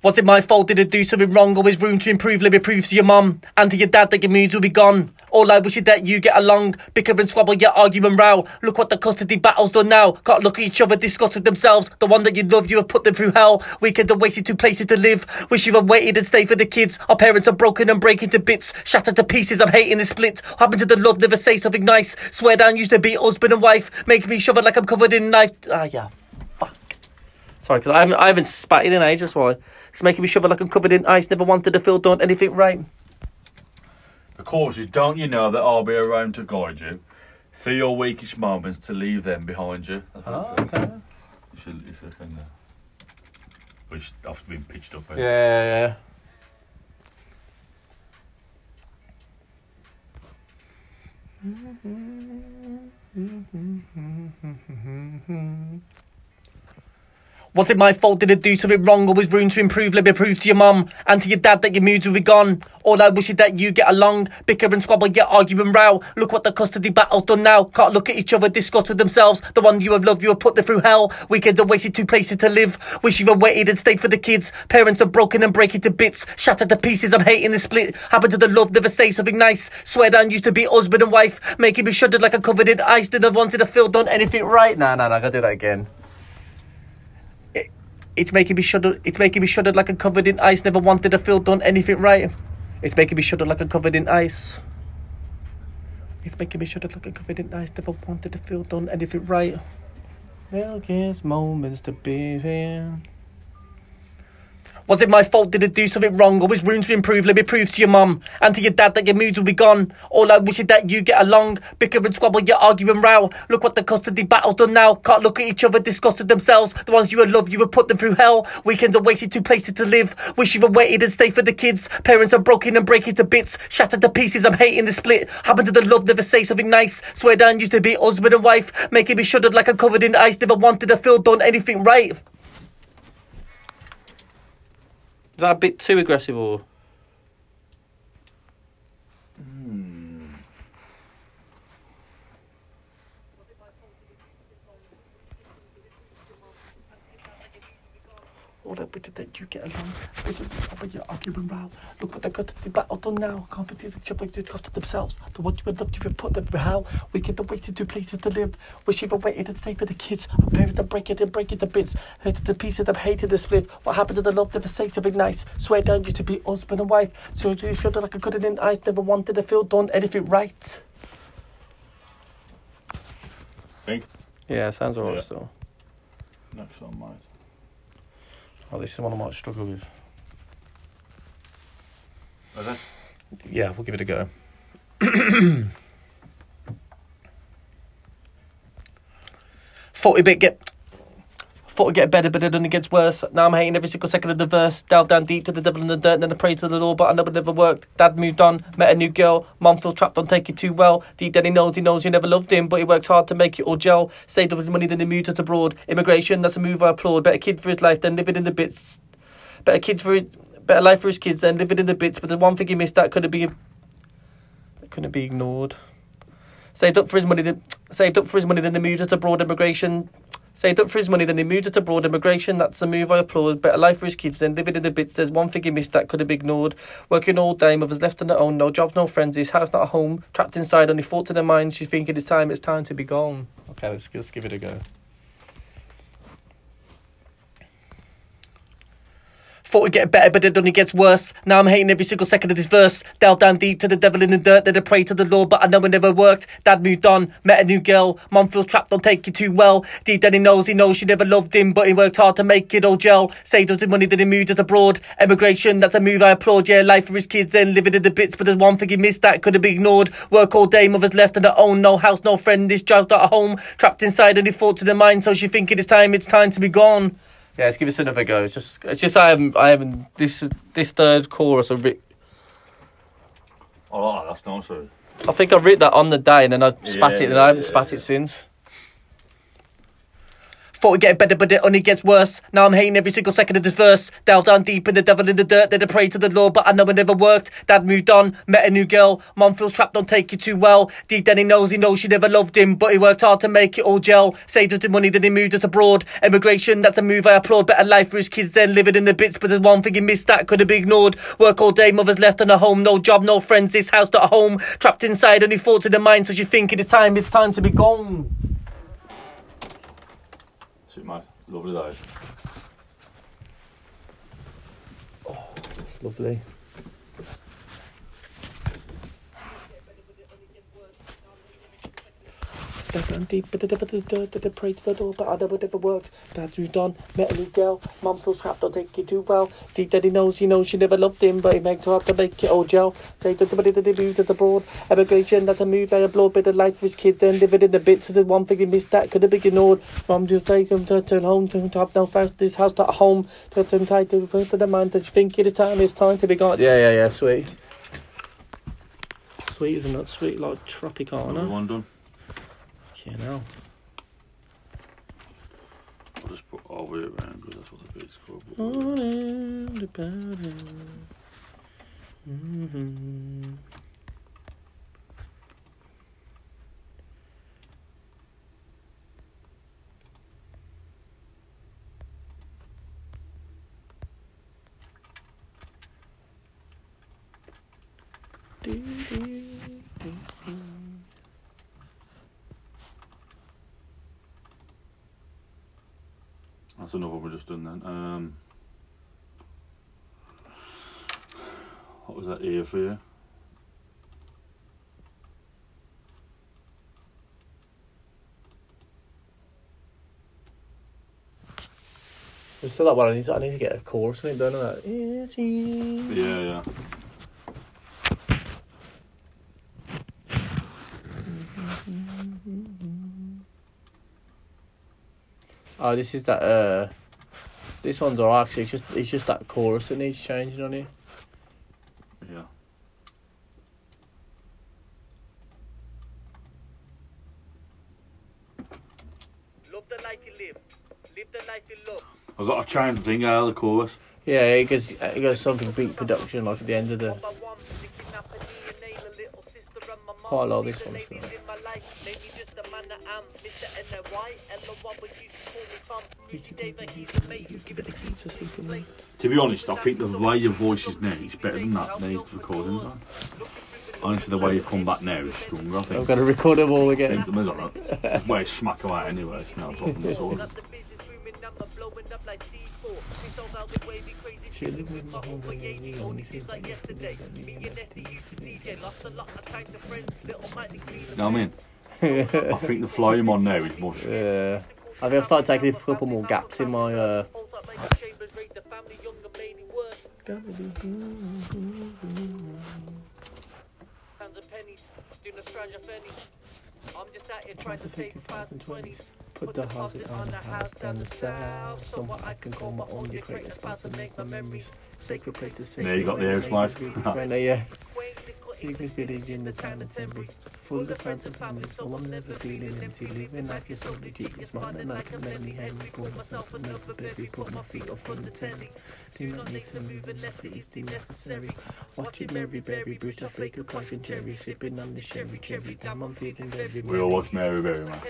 Was it my fault? Did I do something wrong? Always room to improve. Let me prove to your mum and to your dad that your moods will be gone. All I wish is that you get along. Bicker and squabble, yet argue and row. Look what the custody battle's done now. Can't look at each other, discuss with themselves. The one that you love, you have put them through hell. Weekend and wasted two places to live. Wish you had waited and stayed for the kids. Our parents are broken and breaking to bits. Shattered to pieces, I'm hating the split. Happened to the love? Never say something nice. Swear down used to be husband and wife. Make me shove it like I'm covered in knife. Ah, yeah. Fuck. Sorry, because I haven't, I haven't spat in ages, that's why. It's making me shiver like I'm covered in ice. Never wanted to feel done anything right. The chorus is Don't you know that I'll be around to guide you? Through your weakest moments to leave them behind you. That's what it says. You should, you should think that. Which after being pitched up. eh? Yeah, yeah. Was it my fault? Did I do something wrong? Always room to improve. Let me prove to your mum and to your dad that your moods will be gone. All I wish is that you get along. Bicker and squabble, yet argue and row. Look what the custody battle's done now. Can't look at each other, discuss with themselves. The one you have loved, you have put them through hell. Weekends are wasted two places to live. Wish you had waited and stayed for the kids. Parents are broken and breaking to bits. Shattered to pieces, I'm hating the split. Happened to the love, never say something nice. Swear down used to be husband and wife. Making me shudder like I'm covered in ice. Didn't have wanted to feel done anything right. Nah, nah, nah, I gotta do that again. It's making me shudder. It's making me shudder like I'm covered in ice. Never wanted to feel done anything right. It's making me shudder like I'm covered in ice. It's making me shudder like I'm covered in ice. Never wanted to feel done anything right. Well, moments to be there. Was it my fault? Did I do something wrong? Always room to improve. Let me prove to your mum and to your dad that your moods will be gone. All I wish is that you get along. Bicker and squabble, you argue and row. Look what the custody battle's done now. Can't look at each other, disgusted themselves. The ones you had loved, you have put them through hell. Weekends are wasted two places to live. Wish you had waited and stayed for the kids. Parents are broken and breaking to bits. Shattered to pieces, I'm hating the split. Happened to the love, never say something nice. Swear down used to be husband and wife. Making me shudder like I'm covered in ice. Never wanted to feel done anything right. Is that a bit too aggressive or? All that bit that you get along. With your but you argue and row. Look what they got to the battle done now. Can't forget each other discuss to themselves. The one you would love to put them through hell. We get the wasted two places to live. Wish you had waited and stayed for the kids. Our parents are break it and break it to bits. Hated the pieces that hated the split. What happened to the love? Never say something nice. Swear down you to be husband and wife. So you feel like I couldn't in I never wanted to feel done anything right. Think? Yeah, sounds alright Yeah. still. Next one, mate. Oh, this is one I might struggle with. Okay. Yeah, we'll give it a go. A bit get. Thought it'd get better, but it only gets worse. Now I'm hating every single second of the verse. Delve down deep to the devil in the dirt, and then I pray to the Lord, but I it never worked. Dad moved on, met a new girl. Mom feels trapped, don't take it too well. Deep down he knows, he knows you never loved him, but he works hard to make it all gel. Saved up his money, then he moved us abroad. Immigration, that's a move I applaud. Better kid for his life than living in the bits. Better kids for his, better life for his kids than living in the bits. But the one thing he missed that couldn't be that couldn't be ignored. Saved up for his money, then saved up for his money, then he moved us abroad. Immigration. Saved up for his money, then he moved it abroad. Immigration, that's a move I applaud. Better life for his kids than living in the bits. There's one thing he missed that could have been ignored. Working all day, mother's left on her own. No jobs, no friends. His house not a home. Trapped inside, only thoughts in her mind. She's thinking it's time, it's time to be gone. Okay, let's, let's give it a go. Thought it'd get better, but it only gets worse. Now I'm hating every single second of this verse. Delve down deep to the devil in the dirt, then I pray to the Lord, but I know it never worked. Dad moved on, met a new girl. Mom feels trapped, don't take it too well. Deep down he knows, he knows she never loved him, but he worked hard to make it all gel. Saved us the money, then he moved us abroad. Emigration, that's a move I applaud. Yeah, life for his kids, then living in the bits, but there's one thing he missed that could have been ignored. Work all day, mother's left on her own, no house, no friend. This child's not at home, trapped inside any thoughts in her mind, so she thinking it's time, it's time to be gone. Yeah, let's give this another go. It's just, it's just I haven't, I haven't. This, this third chorus, writ, I like that. That's nice. I think I writ that on the day, and then I spat Yeah, it, and I haven't yeah, spat yeah. it since. Thought it'd get better, but it only gets worse. Now I'm hating every single second of this verse. Delve down deep in the devil in the dirt. Then I pray to the Lord, but I know it never worked. Dad moved on, met a new girl. Mom feels trapped, don't take it too well. Deep down he knows he knows she never loved him, but he worked hard to make it all gel. Saved us the money, then he moved us abroad. Emigration, that's a move I applaud. Better life for his kids then living in the bits, but there's one thing he missed that could have been ignored. Work all day, mother's left on her home, no job, no friends, this house not a home. Trapped inside, only thoughts in the mind, so she thinking it's time, it's time to be gone. Sweet mate. Lovely Oh, It's lovely. Down deep, but the devil the dirt, that I prayed to the Lord, but I know it never worked. Dad's moved on, met a new girl. Mum feels trapped, don't take it too well. Deep down he knows, he knows she never loved him, but he made her have to make it all gel. Saved up the money that he moved us abroad. Emigration, that a move I applaud, bit of life for his kid, then living in the bits. So the one thing he missed that could have been ignored. Mum just take him to turn home, to to have no fast, this house not home. To him tight to to the mind, that you think it's time, it's time to be gone. Yeah, yeah, yeah, sweet. Sweet, isn't it? Sweet like Another Tropicana. one done. Yeah, know. I'll just put all the way around because that's what the beat's called. All in the battle. Mhm. Do, do, do, do. That's another one we just done then. Um, what was that ear for you? There's still that one. I need to, I need to get a chorus in it, don't I? Yeah, Yeah, yeah. Oh, this is that. Uh, this one's alright. Actually, it's just it's just that chorus that needs changing on here. Yeah. Love the life you live. Live the life you love. I've got to change the thing out of the chorus. Yeah, it goes it goes something beat production like at the end of the. Quite like this one, so. To be honest, I think the way your voice is now is better than that than the recordings are. Honestly, the way you come back now is stronger, I think. I've got to record them all I again. think them is alright. Well, smack away anyway, it's not a problem at all. Chilling with my homie, we only see like yesterday. Me and Nesty used to DJ, lost a lot of time to friends. Little Mikey clean You know what I mean? I think the flow I'm on now is much. Yeah. I think I've started taking a couple more gaps in my. Uh... Pounds and pennies, doing a stranger penny. I'm just out here trying to save fives and twenties. Put the deposit on the house down the south. Somewhere I can call my own. You create a spouse and make my memories. Sacred places. There you got the air smash. Yeah. Secret village in the town of Tenbury. Full of friends and family, so I'm never feeling empty. Living life, you're solely deep. It's mine and I can let me hand me. Pour myself another baby, put my feet up on the telly. Do not need to move unless it is deemed necessary. Watching Mary Berry, Brita, Flake, Clive and Jerry. Sipping on the sherry, cherry. Damn, I'm feeling very We all watch Mary Berry, man.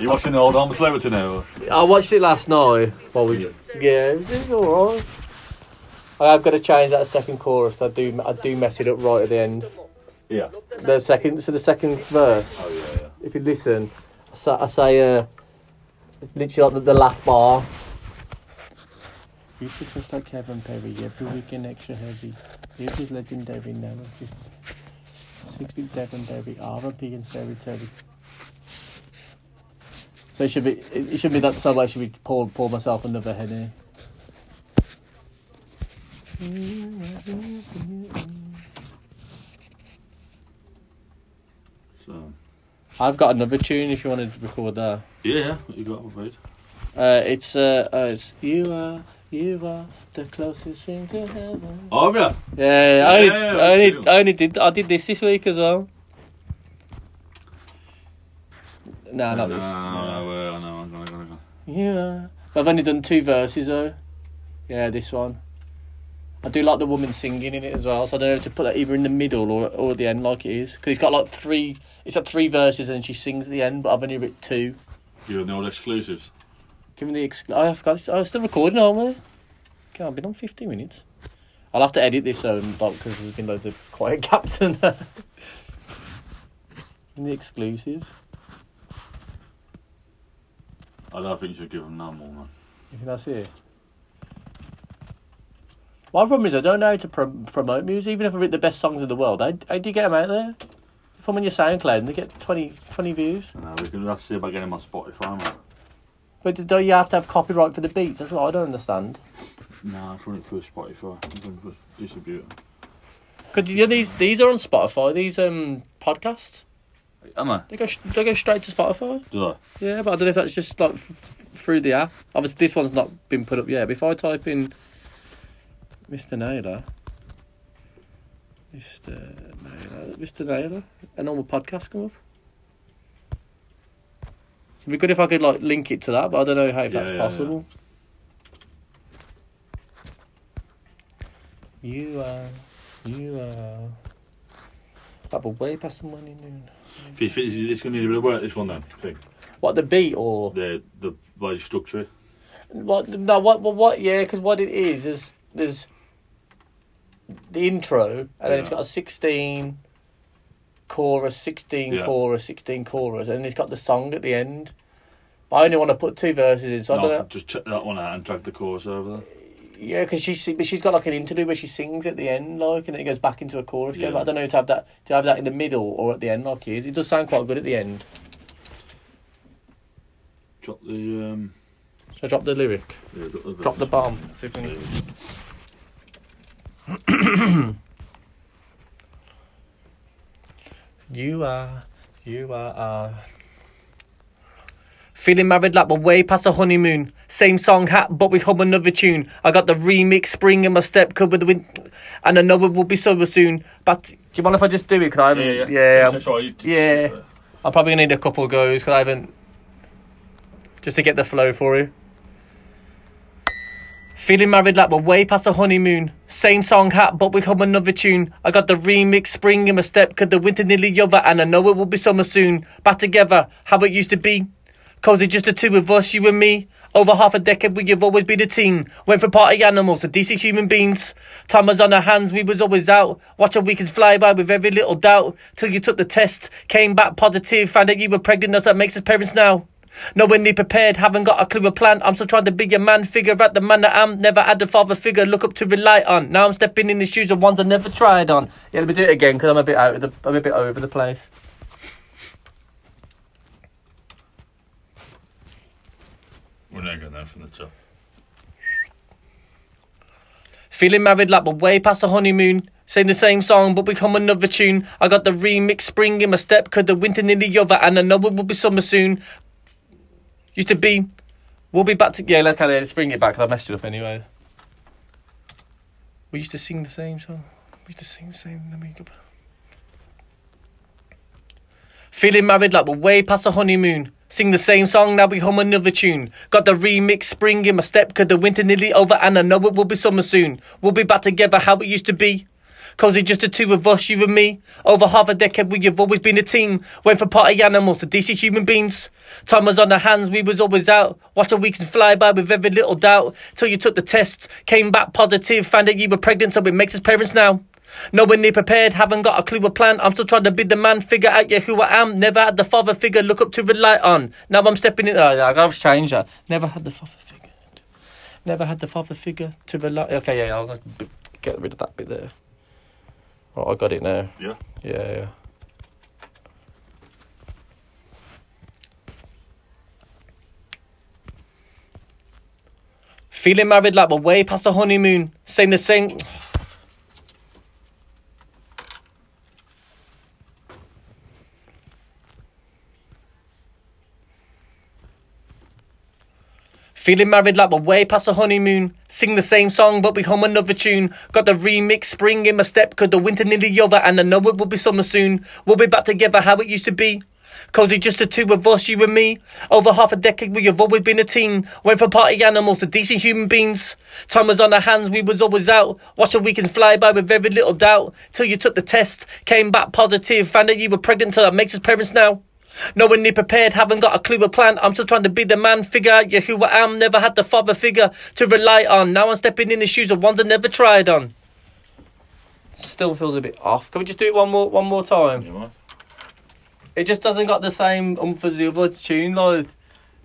You watching the old Arm Celebrity now? I watched it last night. While we, yeah, it was alright. I've got to change that second chorus. I do, I do mess it up right at the end. Yeah. The second, so the second verse. Oh, yeah, yeah. If you listen, I say, I say uh, it's literally like the, the last bar. Used to just like Kevin Perry, every weekend extra heavy. It was legendary now. Six feet Devon Berry, R&B and Terry Terry. So it should be, it, it should be that song. I should be pour, pour myself another head in. So, I've got another tune if you want to record that. yeah, what you got, mate? Uh, it's uh, uh, it's you are you are the closest thing to heaven. Oh, yeah. Yeah, I only, Yeah, I only. I only did I did this this week as well. No, not no, this. no, no. no, I know, I'm gonna, gonna, gonna. Yeah. I've only done two verses though. Yeah, this one. I do like the woman singing in it as well, so I don't know if to put that either in the middle or or at the end like it is. Because it's got like three, it's got three verses and then she sings at the end, but I've only written two. You're the old exclusives. Give me the. Ex- oh, I've got. I was still recording, aren't we? Okay, I've been on 15 minutes. I'll have to edit this um, because there's been loads of quiet gaps in there. in the exclusives. I don't think you should give them no more, man. You think that's it? My problem is I don't know how to pro- promote music. Even if I write the best songs in the world, how, how do you get them out there? If I'm on your SoundCloud and they get 20, 20 views. No, we can have to see about getting them on Spotify, man. But don't you have to have copyright for the beats? That's what I don't understand. No, it's running through Spotify. It's running through distributor. Because you know, these these are on Spotify. These um podcasts Am I? they go they go straight to Spotify. Do I? Yeah, but I don't know if that's just like f- f- through the app. Obviously, this one's not been put up yet. But if I type in Mr. Naylor, Mr. Naylor, Mr. Naylor, a normal podcast come up. So it'd be good if I could like link it to that, but I don't know how if Yeah, that's yeah, possible. You are, you are. That will way past the money noon. If you this going to need a bit of work, this one then, I think. What the beat or? The, the you structure. What no what what, what yeah because what it is is there's the intro and then it's got a 16 chorus 16 Yeah. chorus 16 chorus and it's got the song at the end but I only want to put two verses in so I don't know Just check that one out and drag the chorus over there. yeah because she's but she's got like an interlude where she sings at the end like and then it goes back into a chorus again Yeah. but I don't know to have that to have that in the middle or at the end like it is it does sound quite good at the end Drop the um. so drop the lyric Yeah, drop the, drop the bomb See if we Yeah. can- You are, you are. Uh... Feeling married like we're way past a honeymoon. Same song hat, but we hum another tune. I got the remix spring in my step cut with the wind, and I know it will be sober soon. But do you mind if I just do it? Cause I. Yeah, yeah. yeah, I'm, you- yeah. I'm probably gonna need a couple goes because I haven't. Just to get the flow for you. Feeling married like we're way past a honeymoon. Same song hat, but we hum another tune. I got the remix spring in my step, cause the winter nearly over, and I know it will be summer soon. Back together, how it used to be. Cozy just the two of us, you and me. Over half a decade, we have always been a team. Went from party animals to decent human beings. Time was on our hands, we was always out. Watch our weekends fly by with every little doubt. Till you took the test, came back positive, found out you were pregnant, that's what makes us parents now. Nowhere near prepared, haven't got a clue or plan. I'm still trying to be a man, figure out the man that I'm. Never had a father figure, look up to rely on. Now I'm stepping in the shoes of ones I never tried on. Yeah, let me do it again because I'm a bit out of the, I'm a bit over the place. We're not going there from the top. Feeling married like we're way past the honeymoon. Saying the same song, but become another tune. I got the remix spring in my step, cause the winter nearly over, and I know it will be summer soon. Used to be, we'll be back to, yeah, look at it, let's bring it back, I messed it up anyway. We used to sing the same song. We used to sing the same, let me go. Feeling married like we're way past the honeymoon. Sing the same song, now we hum another tune. Got the remix spring in my step, cause the winter nearly over, and I know it will be summer soon. We'll be back together how it used to be. Cozy just the two of us, you and me. Over half a decade, we have always been a team. Went from party animals to decent human beings. Time was on our hands, we was always out. Watch our weekends fly by with every little doubt. Till you took the test, came back positive, found out you were pregnant, so it makes us parents now. Nowhere near prepared, haven't got a clue or plan. I'm still trying to be the man, figure out yeah who I am. Never had the father figure, look up to rely on. Now I'm stepping in. Oh, yeah, I gotta change that. Never had the father figure. Never had the father figure to rely. Okay, yeah, I'll get rid of that bit there. Oh, I got it now. Yeah. Yeah, yeah. Feeling married like we're way past the honeymoon. Saying the same. Feeling married like we're way past the honeymoon. Sing the same song, but we hum another tune. Got the remix spring in my step, cause the winter nearly over, and I know it will be summer soon. We'll be back together how it used to be. Cozy just the two of us, you and me. Over half a decade, we have always been a team. Went from party animals to decent human beings. Time was on our hands, we was always out. Watch a weekend fly by with very little doubt. Till you took the test, came back positive, found out you were pregnant, so that makes us parents now. No one near prepared, haven't got a clue or plan. I'm still trying to be the man, figure out yeah, who I am. Never had the father figure to rely on. Now I'm stepping in the shoes of ones I never tried on. Still feels a bit off. Can we just do it one more one more time? It just doesn't got the same umph as the other tune, like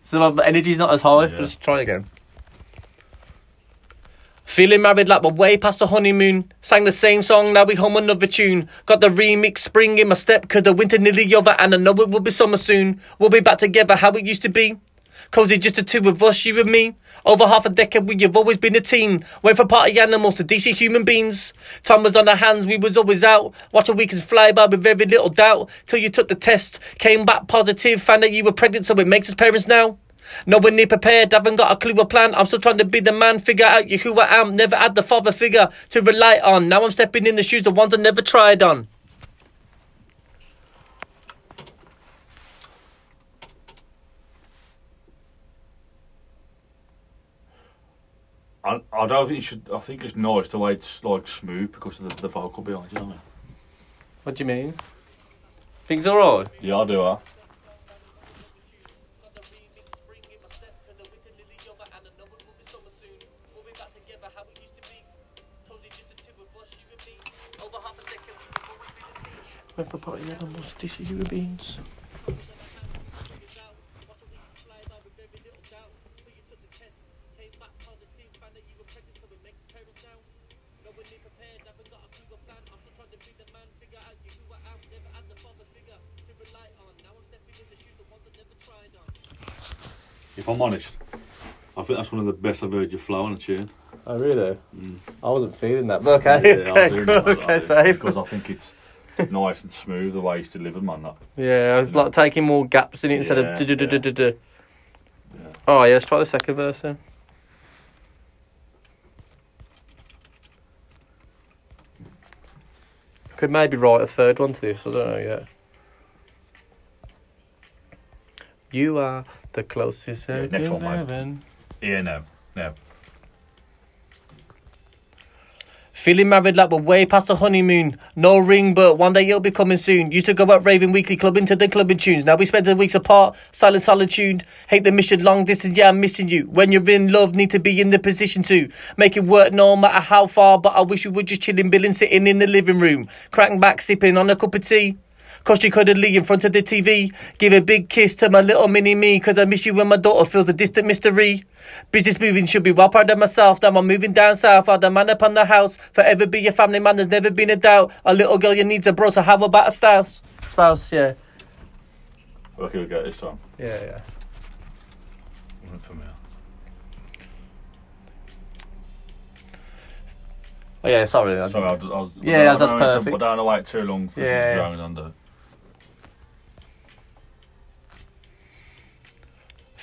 so like, the energy's not as high. Yeah. Let's try again. Feeling married like we're way past the honeymoon. Sang the same song, now we hum another tune. Got the remix spring in my step, cause the winter nearly over, and I know it will be summer soon. We'll be back together how it used to be. Cozy just the two of us, you and me. Over half a decade, we have always been a team. Went from party animals to decent human beings. Time was on our hands, we was always out. Watch a weekends fly by with very little doubt. Till you took the test, came back positive, found out you were pregnant, so it makes us parents now. No one near prepared, haven't got a clue or plan. I'm still trying to be the man, figure out you who I am. Never had the father figure to rely on. Now I'm stepping in the shoes of ones I never tried on. I, I don't think you should. I think it's nice the way it's like smooth because of the, the vocal behind. You know what I mean? What do you mean? Things are alright? Yeah, I do. Huh? Went for party animals, decent human beings. If I'm honest, I think that's one of the best I've heard you flow on a tune. Oh really? Mm. I wasn't feeling that. But okay, Yeah, okay, I'm cool, okay, safe. Because I think it's nice and smooth the way it's delivered, man. That. Yeah, I was like taking more gaps in it instead Yeah, of. du- du- du- yeah. du- du. Yeah. Oh yeah, let's try the second verse then. Could maybe write a third one to this. I don't know yet. You are the closest Yeah, next one, mate. Yeah, no, no. Feeling married like we're way past the honeymoon. No ring, but one day it'll be coming soon. Used to go out raving weekly, clubbing to the clubbing tunes. Now we spend the weeks apart, silent solitude. Hate the mission, long distance, yeah, I'm missing you. When you're in love, need to be in the position to make it work no matter how far. But I wish we were just chilling, billing, sitting in the living room. Cracking back, sipping on a cup of tea. Cause she cuddly in front of the TV. Give a big kiss to my little mini me. Cause I miss you when my daughter feels a distant mystery. Business moving should be well proud of myself. Now I'm moving down south. I'll the man upon the house. Forever be your family man. There's never been a doubt. A little girl you need a bro. So how about a spouse? Spouse, yeah. Reckon we'll get this time. Yeah, yeah. Wasn't for me. Oh, yeah, sorry. I- Sorry, I was, I was, Yeah, I that's don't perfect. I don't want to wait too long Yeah, it's yeah. under.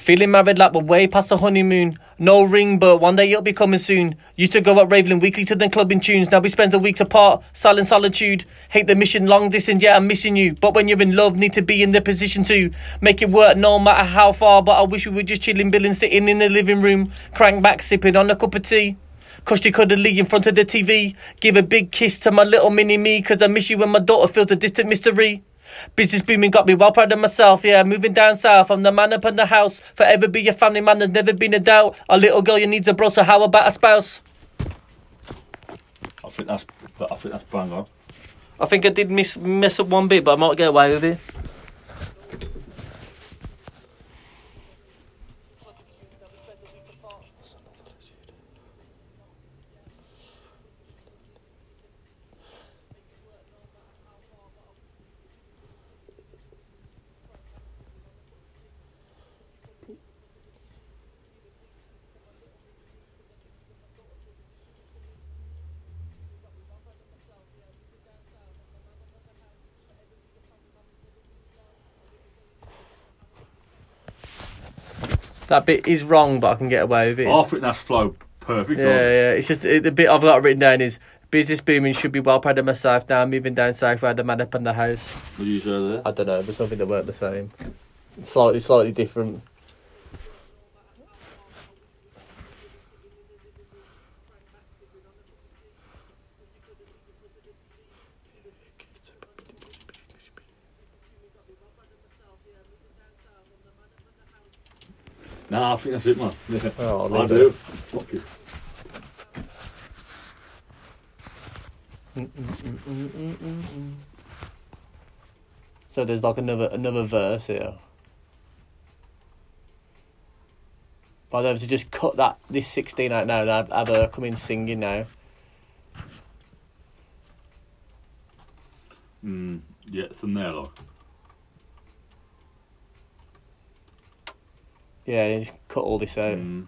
Feeling married like we're way past the honeymoon. No ring, but one day it'll be coming soon. Used to go out raving weekly to the clubbing tunes. Now we spend the weeks apart, silent solitude. Hate the mission, long distance, yeah, I'm missing you. But when you're in love, need to be in the position to make it work no matter how far. But I wish we were just chilling, billing, sitting in the living room, crank back, sipping on a cup of tea. Cause she cuddly in front of the TV. Give a big kiss to my little mini me. Cause I miss you when my daughter feels a distant mystery. Business booming got me well proud of myself, yeah. Moving down south, I'm the man up in the house. Forever be your family man, there's never been a doubt. A little girl you needs a bro, so how about a spouse? I think that's, I think that's bang on. I think I did miss mess up one bit, but I might get away with it. That bit is wrong, but I can get away with it. I think that's flow perfect. Yeah, like. yeah. It's just it, the bit I've got written down is Business booming should be well proud of myself now. Moving down south where the man up in the house. What did you say there? I don't know, but something that weren't the same. Slightly, slightly different. Nah, I think that's it, man. Yeah. Oh, I do. it. Fuck you. So there's like another another verse here. But I'd have to just cut that this sixteen out now and have, have her come in singing now. Mm, yeah, from there, like. Yeah, just cut all this out. Mm.